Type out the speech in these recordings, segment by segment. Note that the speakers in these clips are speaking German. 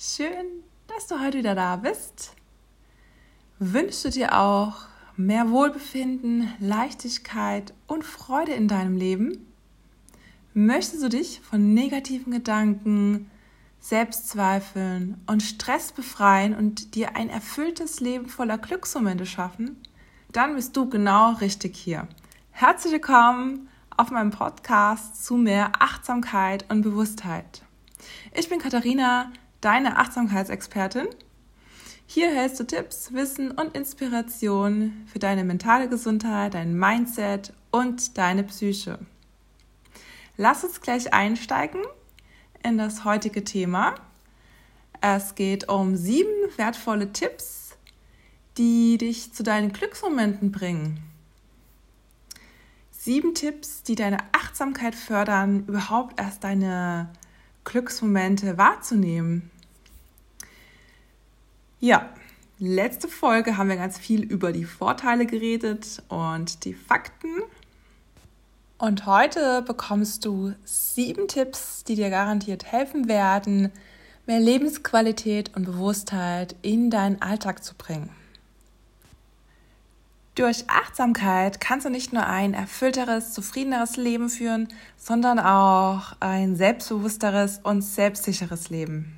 Schön, dass du heute wieder da bist. Wünschst du dir auch mehr Wohlbefinden, Leichtigkeit und Freude in deinem Leben? Möchtest du dich von negativen Gedanken, Selbstzweifeln und Stress befreien und dir ein erfülltes Leben voller Glücksmomente schaffen? Dann bist du genau richtig hier. Herzlich willkommen auf meinem Podcast zu mehr Achtsamkeit und Bewusstheit. Ich bin Katharina, deine Achtsamkeitsexpertin. Hier hältst du Tipps, Wissen und Inspiration für deine mentale Gesundheit, dein Mindset und deine Psyche. Lass uns gleich einsteigen in das heutige Thema. Es geht um sieben wertvolle Tipps, die dich zu deinen Glücksmomenten bringen. Sieben Tipps, die deine Achtsamkeit fördern, überhaupt erst deine Glücksmomente wahrzunehmen. Ja, letzte Folge haben wir ganz viel über die Vorteile geredet und die Fakten und heute bekommst du sieben Tipps, die dir garantiert helfen werden, mehr Lebensqualität und Bewusstheit in deinen Alltag zu bringen. Durch Achtsamkeit kannst du nicht nur ein erfüllteres, zufriedeneres Leben führen, sondern auch ein selbstbewussteres und selbstsicheres Leben.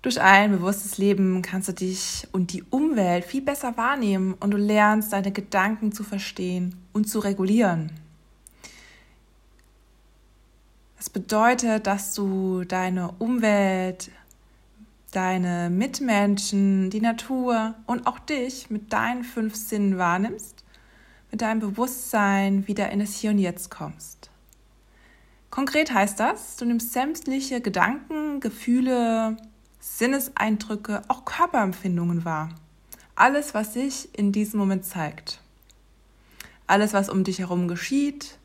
Durch ein bewusstes Leben kannst du dich und die Umwelt viel besser wahrnehmen und du lernst deine Gedanken zu verstehen und zu regulieren. Das bedeutet, dass du deine Umwelt, deine Mitmenschen, die Natur und auch dich mit deinen fünf Sinnen wahrnimmst, mit deinem Bewusstsein wieder in das Hier und Jetzt kommst. Konkret heißt das, du nimmst sämtliche Gedanken, Gefühle, Sinneseindrücke, auch Körperempfindungen wahr. Alles, was sich in diesem Moment zeigt. Alles, was um dich herum geschieht.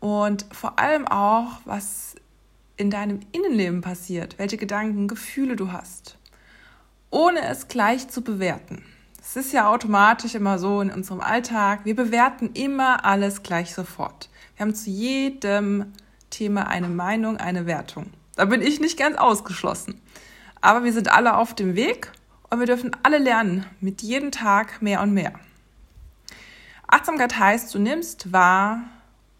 Und vor allem auch, was in deinem Innenleben passiert, welche Gedanken, Gefühle du hast, ohne es gleich zu bewerten. Es ist ja automatisch immer so in unserem Alltag, wir bewerten immer alles gleich sofort. Wir haben zu jedem Thema eine Meinung, eine Wertung. Da bin ich nicht ganz ausgeschlossen. Aber wir sind alle auf dem Weg und wir dürfen alle lernen, mit jedem Tag mehr und mehr. Achtsamkeit heißt, du nimmst wahr,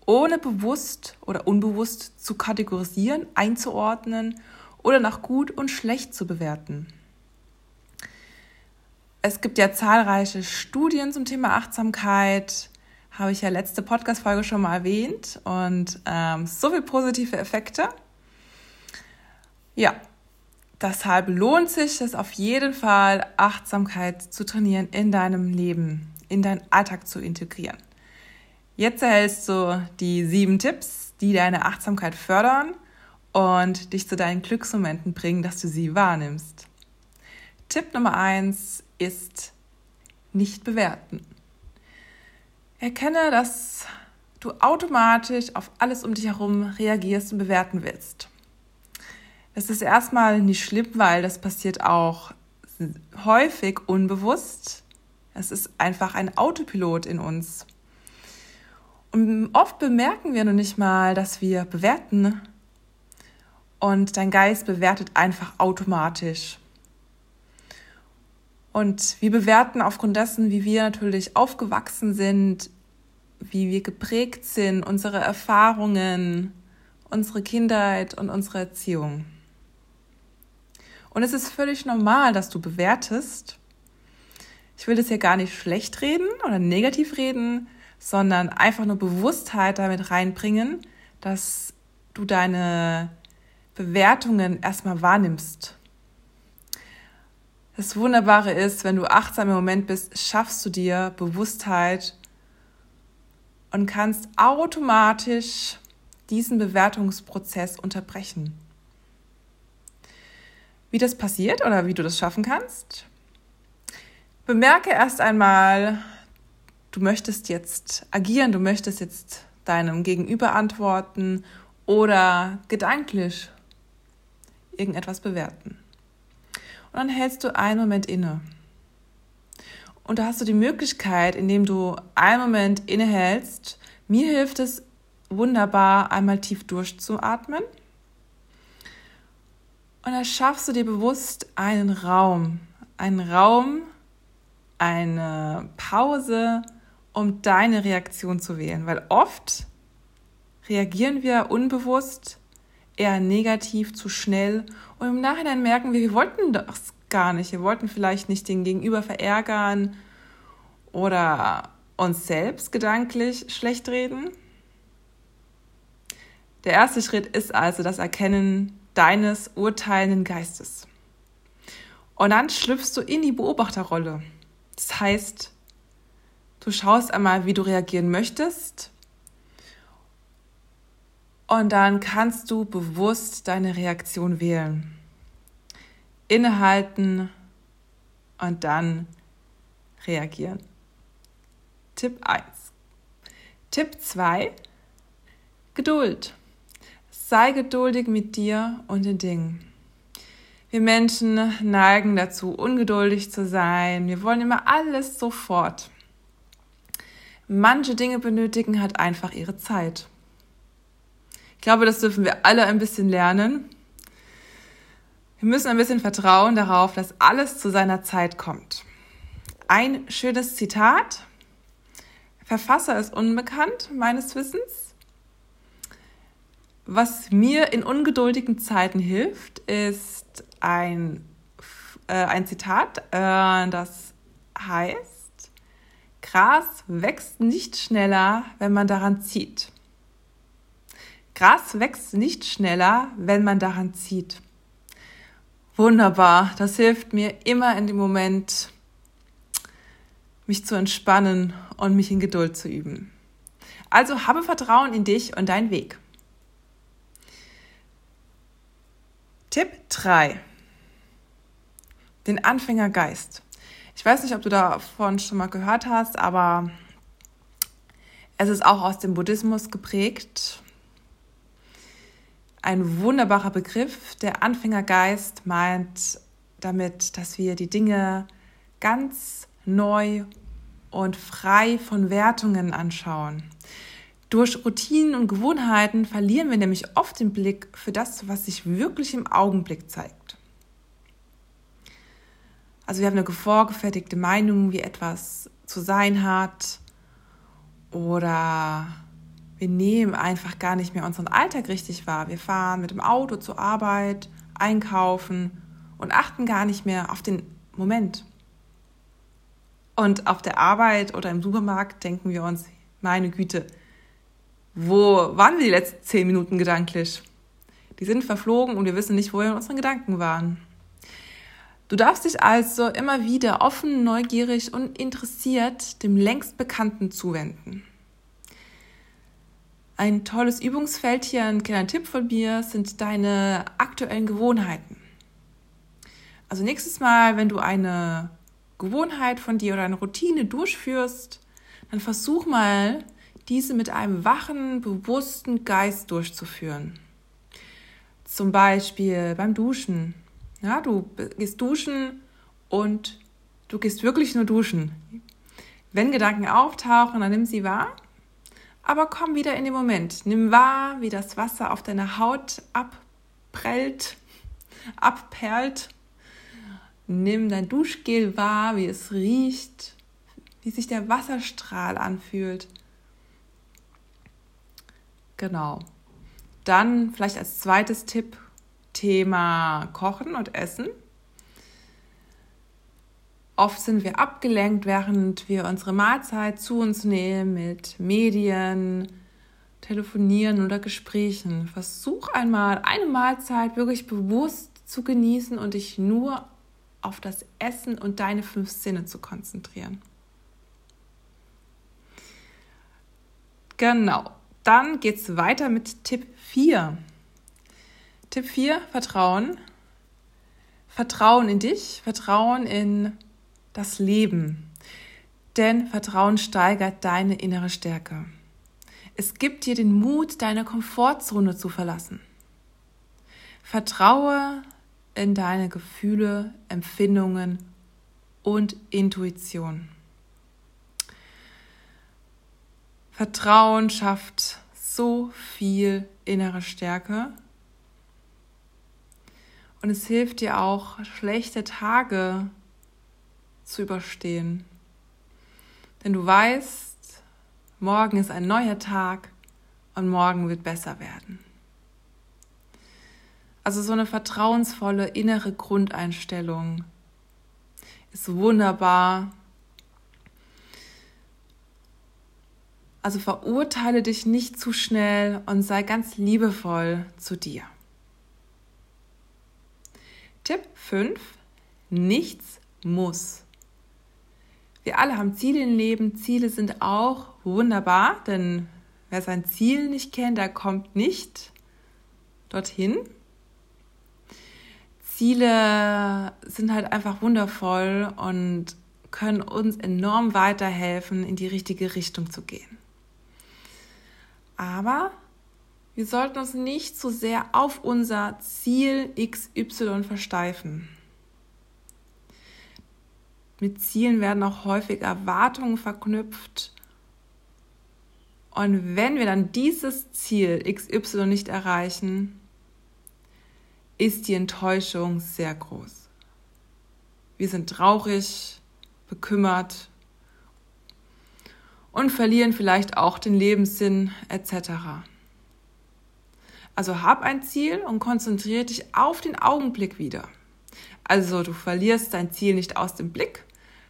ohne bewusst oder unbewusst zu kategorisieren, einzuordnen oder nach gut und schlecht zu bewerten. Es gibt ja zahlreiche Studien zum Thema Achtsamkeit, habe ich ja letzte Podcast-Folge schon mal erwähnt und ähm, so viele positive Effekte. Ja, deshalb lohnt sich es auf jeden Fall, Achtsamkeit zu trainieren in deinem Leben, in deinen Alltag zu integrieren. Jetzt erhältst du die sieben Tipps, die deine Achtsamkeit fördern und dich zu deinen Glücksmomenten bringen, dass du sie wahrnimmst. Tipp Nummer eins ist nicht bewerten. Erkenne, dass du automatisch auf alles um dich herum reagierst und bewerten willst. Es ist erstmal nicht schlimm, weil das passiert auch häufig unbewusst. Es ist einfach ein Autopilot in uns. Oft bemerken wir noch nicht mal, dass wir bewerten. Und dein Geist bewertet einfach automatisch. Und wir bewerten aufgrund dessen, wie wir natürlich aufgewachsen sind, wie wir geprägt sind, unsere Erfahrungen, unsere Kindheit und unsere Erziehung. Und es ist völlig normal, dass du bewertest. Ich will das hier gar nicht schlecht reden oder negativ reden, sondern einfach nur Bewusstheit damit reinbringen, dass du deine Bewertungen erstmal wahrnimmst. Das Wunderbare ist, wenn du achtsam im Moment bist, schaffst du dir Bewusstheit und kannst automatisch diesen Bewertungsprozess unterbrechen. Wie das passiert oder wie du das schaffen kannst? Bemerke erst einmal, du möchtest jetzt agieren, du möchtest jetzt deinem Gegenüber antworten oder gedanklich irgendetwas bewerten. Und dann hältst du einen Moment inne. Und da hast du die Möglichkeit, indem du einen Moment innehältst, mir hilft es wunderbar, einmal tief durchzuatmen Und da schaffst du dir bewusst einen Raum, einen Raum, eine Pause, um deine Reaktion zu wählen. Weil oft reagieren wir unbewusst eher negativ, zu schnell. Und im Nachhinein merken wir, wir wollten das gar nicht. Wir wollten vielleicht nicht den Gegenüber verärgern oder uns selbst gedanklich schlecht reden. Der erste Schritt ist also das Erkennen deines urteilenden Geistes. Und dann schlüpfst du in die Beobachterrolle. Das heißt, du schaust einmal, wie du reagieren möchtest. Und dann kannst du bewusst deine Reaktion wählen. Innehalten und dann reagieren. Tipp 1. Tipp 2. Geduld. Sei geduldig mit dir und den Dingen. Wir Menschen neigen dazu, ungeduldig zu sein. Wir wollen immer alles sofort. Manche Dinge benötigen halt einfach ihre Zeit. Ich glaube, das dürfen wir alle ein bisschen lernen. Wir müssen ein bisschen vertrauen darauf, dass alles zu seiner Zeit kommt. Ein schönes Zitat. Verfasser ist unbekannt, meines Wissens. Was mir in ungeduldigen Zeiten hilft, ist ein, äh, ein Zitat, äh, das heißt, Gras wächst nicht schneller, wenn man daran zieht. Gras wächst nicht schneller, wenn man daran zieht. Wunderbar, das hilft mir immer in dem Moment, mich zu entspannen und mich in Geduld zu üben. Also habe Vertrauen in dich und deinen Weg. Tipp 3. Den Anfängergeist. Ich weiß nicht, ob du davon schon mal gehört hast, aber es ist auch aus dem Buddhismus geprägt. Ein wunderbarer Begriff. Der Anfängergeist meint damit, dass wir die Dinge ganz neu und frei von Wertungen anschauen. Durch Routinen und Gewohnheiten verlieren wir nämlich oft den Blick für das, was sich wirklich im Augenblick zeigt. Also wir haben eine vorgefertigte Meinung, wie etwas zu sein hat oder wir nehmen einfach gar nicht mehr unseren Alltag richtig wahr. Wir fahren mit dem Auto zur Arbeit, einkaufen und achten gar nicht mehr auf den Moment. Und auf der Arbeit oder im Supermarkt denken wir uns, meine Güte, wo waren wir die letzten zehn Minuten gedanklich? Die sind verflogen und wir wissen nicht, wo wir in unseren Gedanken waren. Du darfst dich also immer wieder offen, neugierig und interessiert dem längst Bekannten zuwenden. Ein tolles Übungsfeld hier, ein kleiner Tipp von mir, sind deine aktuellen Gewohnheiten. Also nächstes Mal, wenn du eine Gewohnheit von dir oder eine Routine durchführst, dann versuch mal diese mit einem wachen, bewussten Geist durchzuführen. Zum Beispiel beim Duschen. Ja, du gehst duschen und du gehst wirklich nur duschen. Wenn Gedanken auftauchen, dann nimm sie wahr, aber komm wieder in den Moment. Nimm wahr, wie das Wasser auf deiner Haut abprellt, abperlt. Nimm dein Duschgel wahr, wie es riecht, wie sich der Wasserstrahl anfühlt. Genau. Dann vielleicht als zweites Tipp Thema Kochen und Essen. Oft sind wir abgelenkt, während wir unsere Mahlzeit zu uns nehmen mit Medien, Telefonieren oder Gesprächen. Versuch einmal eine Mahlzeit wirklich bewusst zu genießen und dich nur auf das Essen und deine fünf Sinne zu konzentrieren. Genau. Dann geht es weiter mit Tipp 4. Tipp 4, Vertrauen. Vertrauen in dich, Vertrauen in das Leben. Denn Vertrauen steigert deine innere Stärke. Es gibt dir den Mut, deine Komfortzone zu verlassen. Vertraue in deine Gefühle, Empfindungen und Intuition. Vertrauen schafft so viel innere Stärke. Und es hilft dir auch, schlechte Tage zu überstehen. Denn du weißt, morgen ist ein neuer Tag und morgen wird besser werden. Also so eine vertrauensvolle innere Grundeinstellung ist wunderbar. Also verurteile dich nicht zu schnell und sei ganz liebevoll zu dir. Tipp 5. Nichts muss. Wir alle haben Ziele im Leben. Ziele sind auch wunderbar, denn wer sein Ziel nicht kennt, der kommt nicht dorthin. Ziele sind halt einfach wundervoll und können uns enorm weiterhelfen, in die richtige Richtung zu gehen. Aber wir sollten uns nicht so sehr auf unser Ziel XY versteifen. Mit Zielen werden auch häufig Erwartungen verknüpft. Und wenn wir dann dieses Ziel XY nicht erreichen, ist die Enttäuschung sehr groß. Wir sind traurig, bekümmert und verlieren vielleicht auch den Lebenssinn etc. Also hab ein Ziel und konzentriere dich auf den Augenblick wieder. Also du verlierst dein Ziel nicht aus dem Blick,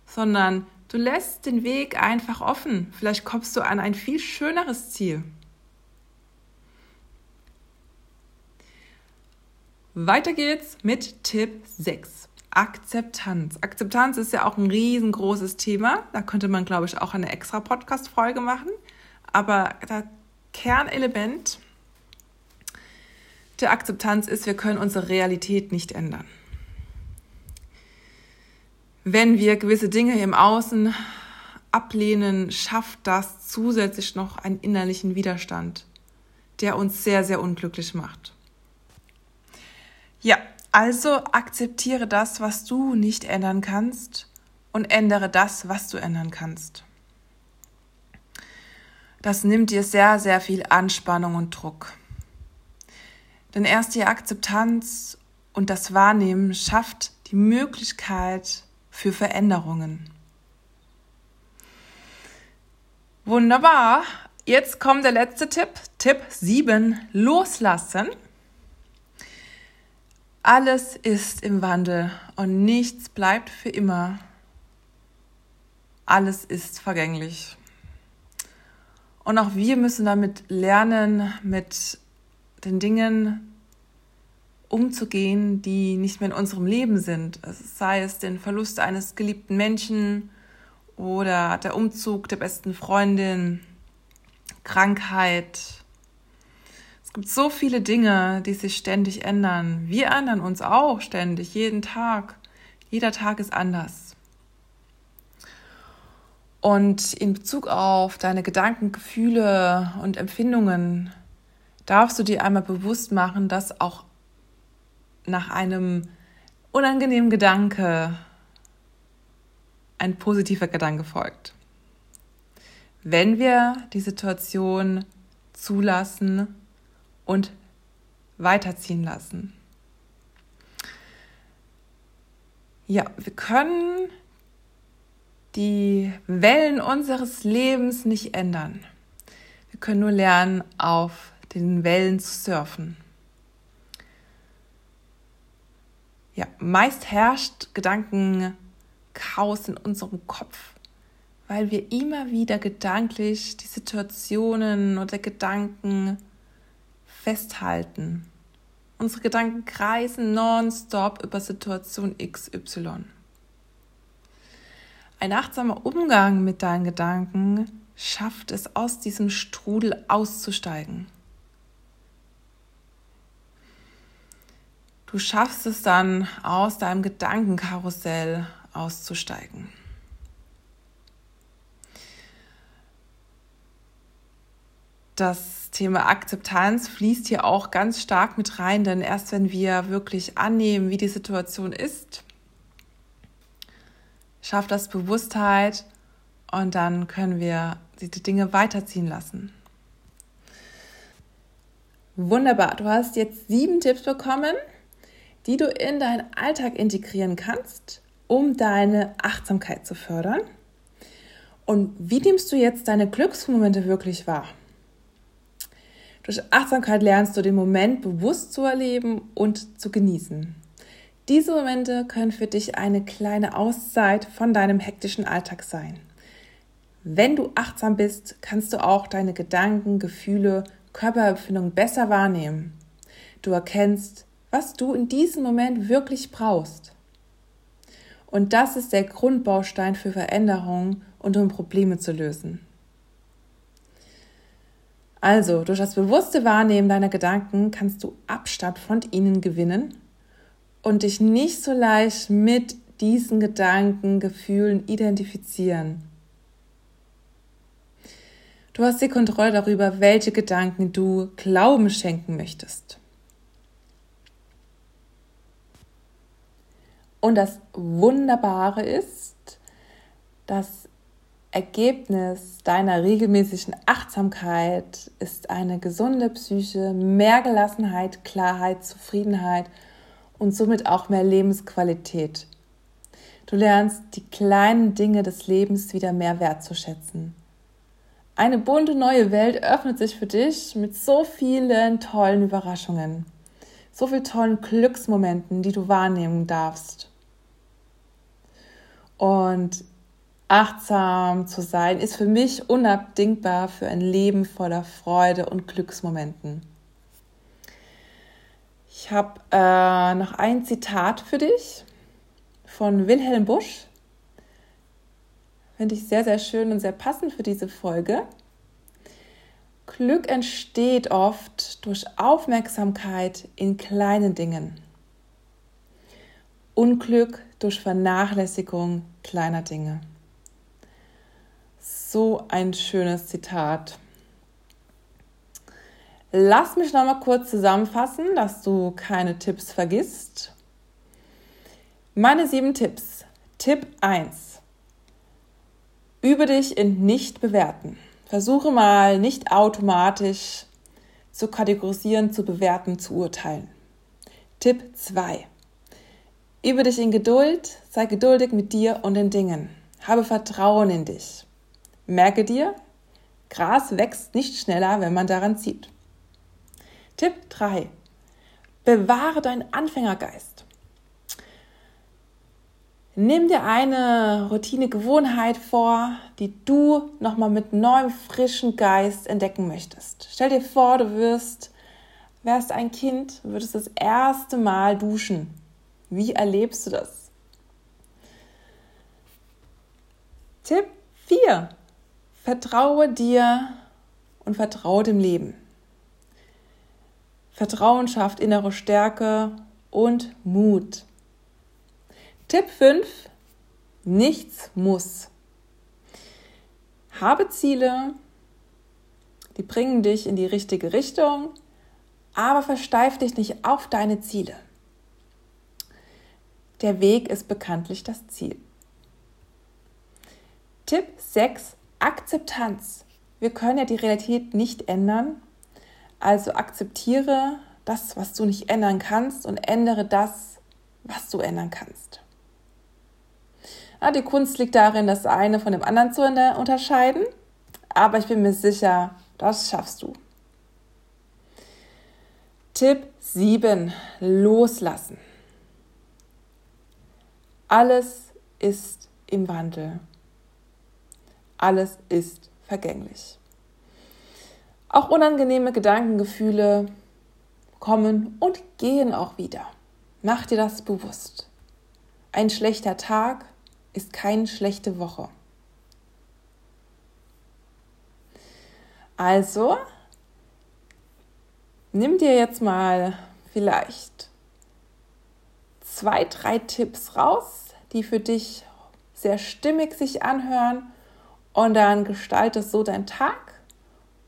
sondern du lässt den Weg einfach offen. Vielleicht kommst du an ein viel schöneres Ziel. Weiter geht's mit Tipp 6. Akzeptanz. Akzeptanz ist ja auch ein riesengroßes Thema. Da könnte man, glaube ich, auch eine extra Podcast-Folge machen. Aber das Kernelement der Akzeptanz ist, wir können unsere Realität nicht ändern. Wenn wir gewisse Dinge im Außen ablehnen, schafft das zusätzlich noch einen innerlichen Widerstand, der uns sehr, sehr unglücklich macht. Ja, also akzeptiere das, was du nicht ändern kannst und ändere das, was du ändern kannst. Das nimmt dir sehr, sehr viel Anspannung und Druck. Denn erst die Akzeptanz und das Wahrnehmen schafft die Möglichkeit für Veränderungen. Wunderbar. Jetzt kommt der letzte Tipp. Tipp 7. Loslassen. Alles ist im Wandel und nichts bleibt für immer. Alles ist vergänglich. Und auch wir müssen damit lernen, mit den Dingen umzugehen, die nicht mehr in unserem Leben sind. sei es den Verlust eines geliebten Menschen oder der Umzug der besten Freundin, Krankheit, gibt so viele Dinge, die sich ständig ändern. Wir ändern uns auch ständig, jeden Tag. Jeder Tag ist anders. Und in Bezug auf deine Gedanken, Gefühle und Empfindungen darfst du dir einmal bewusst machen, dass auch nach einem unangenehmen Gedanke ein positiver Gedanke folgt. Wenn wir die Situation zulassen und weiterziehen lassen. Ja, wir können die Wellen unseres Lebens nicht ändern. Wir können nur lernen, auf den Wellen zu surfen. Ja, meist herrscht Gedankenchaos in unserem Kopf, weil wir immer wieder gedanklich die Situationen oder Gedanken festhalten. Unsere Gedanken kreisen nonstop über Situation XY. Ein achtsamer Umgang mit deinen Gedanken schafft es, aus diesem Strudel auszusteigen. Du schaffst es dann, aus deinem Gedankenkarussell auszusteigen. das Thema Akzeptanz fließt hier auch ganz stark mit rein, denn erst wenn wir wirklich annehmen, wie die Situation ist, schafft das Bewusstheit und dann können wir die Dinge weiterziehen lassen. Wunderbar, du hast jetzt sieben Tipps bekommen, die du in deinen Alltag integrieren kannst, um deine Achtsamkeit zu fördern. Und wie nimmst du jetzt deine Glücksmomente wirklich wahr? Durch Achtsamkeit lernst du den Moment bewusst zu erleben und zu genießen. Diese Momente können für dich eine kleine Auszeit von deinem hektischen Alltag sein. Wenn du achtsam bist, kannst du auch deine Gedanken, Gefühle, Körperempfindungen besser wahrnehmen. Du erkennst, was du in diesem Moment wirklich brauchst. Und das ist der Grundbaustein für Veränderungen und um Probleme zu lösen. Also, durch das bewusste Wahrnehmen deiner Gedanken kannst du Abstand von ihnen gewinnen und dich nicht so leicht mit diesen Gedanken, Gefühlen identifizieren. Du hast die Kontrolle darüber, welche Gedanken du Glauben schenken möchtest. Und das Wunderbare ist, das Ergebnis deiner regelmäßigen Achtsamkeit ist eine gesunde Psyche, mehr Gelassenheit, Klarheit, Zufriedenheit und somit auch mehr Lebensqualität. Du lernst die kleinen Dinge des Lebens wieder mehr wertzuschätzen. Eine bunte neue Welt öffnet sich für dich mit so vielen tollen Überraschungen, so vielen tollen Glücksmomenten, die du wahrnehmen darfst. Und achtsam zu sein ist für mich unabdingbar für ein Leben voller Freude und Glücksmomenten. Ich habe äh, noch ein Zitat für dich von Wilhelm Busch. Finde ich sehr, sehr schön und sehr passend für diese Folge. Glück entsteht oft durch Aufmerksamkeit in kleinen Dingen. Unglück durch Vernachlässigung kleiner Dinge. So ein schönes Zitat. Lass mich noch mal kurz zusammenfassen, dass du keine Tipps vergisst. Meine sieben Tipps. Tipp 1. Übe dich in nicht bewerten. Versuche mal nicht automatisch zu kategorisieren, zu bewerten, zu urteilen. Tipp 2. Übe dich in Geduld, sei geduldig mit dir und den Dingen. Habe Vertrauen in dich. Merke dir, Gras wächst nicht schneller, wenn man daran zieht. Tipp 3. Bewahre deinen Anfängergeist. Nimm dir eine Routine, Gewohnheit vor, die du nochmal mit neuem, frischen Geist entdecken möchtest. Stell dir vor, du wirst, wärst ein Kind, würdest das erste Mal duschen. Wie erlebst du das? Tipp 4. Vertraue dir und vertraue dem Leben. Vertrauen schafft innere Stärke und Mut. Tipp 5. Nichts muss. Habe Ziele, die bringen dich in die richtige Richtung, aber versteif dich nicht auf deine Ziele. Der Weg ist bekanntlich das Ziel. Tipp 6. Akzeptanz. Wir können ja die Realität nicht ändern, also akzeptiere das, was du nicht ändern kannst und ändere das, was du ändern kannst. Ja, die Kunst liegt darin, das eine von dem anderen zu unterscheiden, aber ich bin mir sicher, das schaffst du. Tipp 7. Loslassen. Alles ist im Wandel. Alles ist vergänglich. Auch unangenehme Gedanken, Gefühle kommen und gehen auch wieder. Mach dir das bewusst. Ein schlechter Tag ist keine schlechte Woche. Also, nimm dir jetzt mal vielleicht zwei, drei Tipps raus, die für dich sehr stimmig sich anhören und dann gestaltest so deinen Tag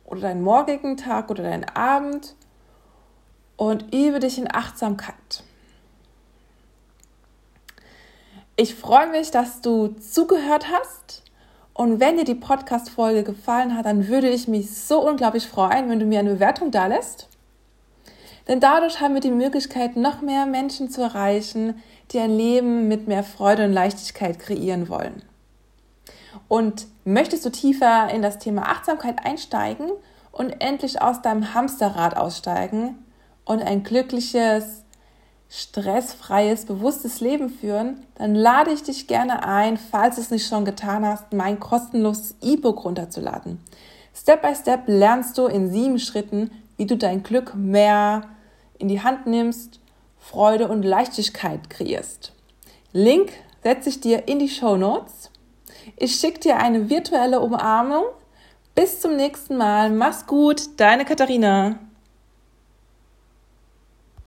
oder deinen morgigen Tag oder deinen Abend und übe dich in Achtsamkeit. Ich freue mich, dass du zugehört hast. Und wenn dir die Podcast-Folge gefallen hat, dann würde ich mich so unglaublich freuen, wenn du mir eine Bewertung da lässt. Denn dadurch haben wir die Möglichkeit, noch mehr Menschen zu erreichen, die ein Leben mit mehr Freude und Leichtigkeit kreieren wollen. Und möchtest du tiefer in das Thema Achtsamkeit einsteigen und endlich aus deinem Hamsterrad aussteigen und ein glückliches, stressfreies, bewusstes Leben führen, dann lade ich dich gerne ein, falls du es nicht schon getan hast, mein kostenloses E-Book runterzuladen. Step by Step lernst du in sieben Schritten, wie du dein Glück mehr in die Hand nimmst, Freude und Leichtigkeit kreierst. Link setze ich dir in die Show Notes. Ich schicke dir eine virtuelle Umarmung. Bis zum nächsten Mal. Mach's gut, deine Katharina.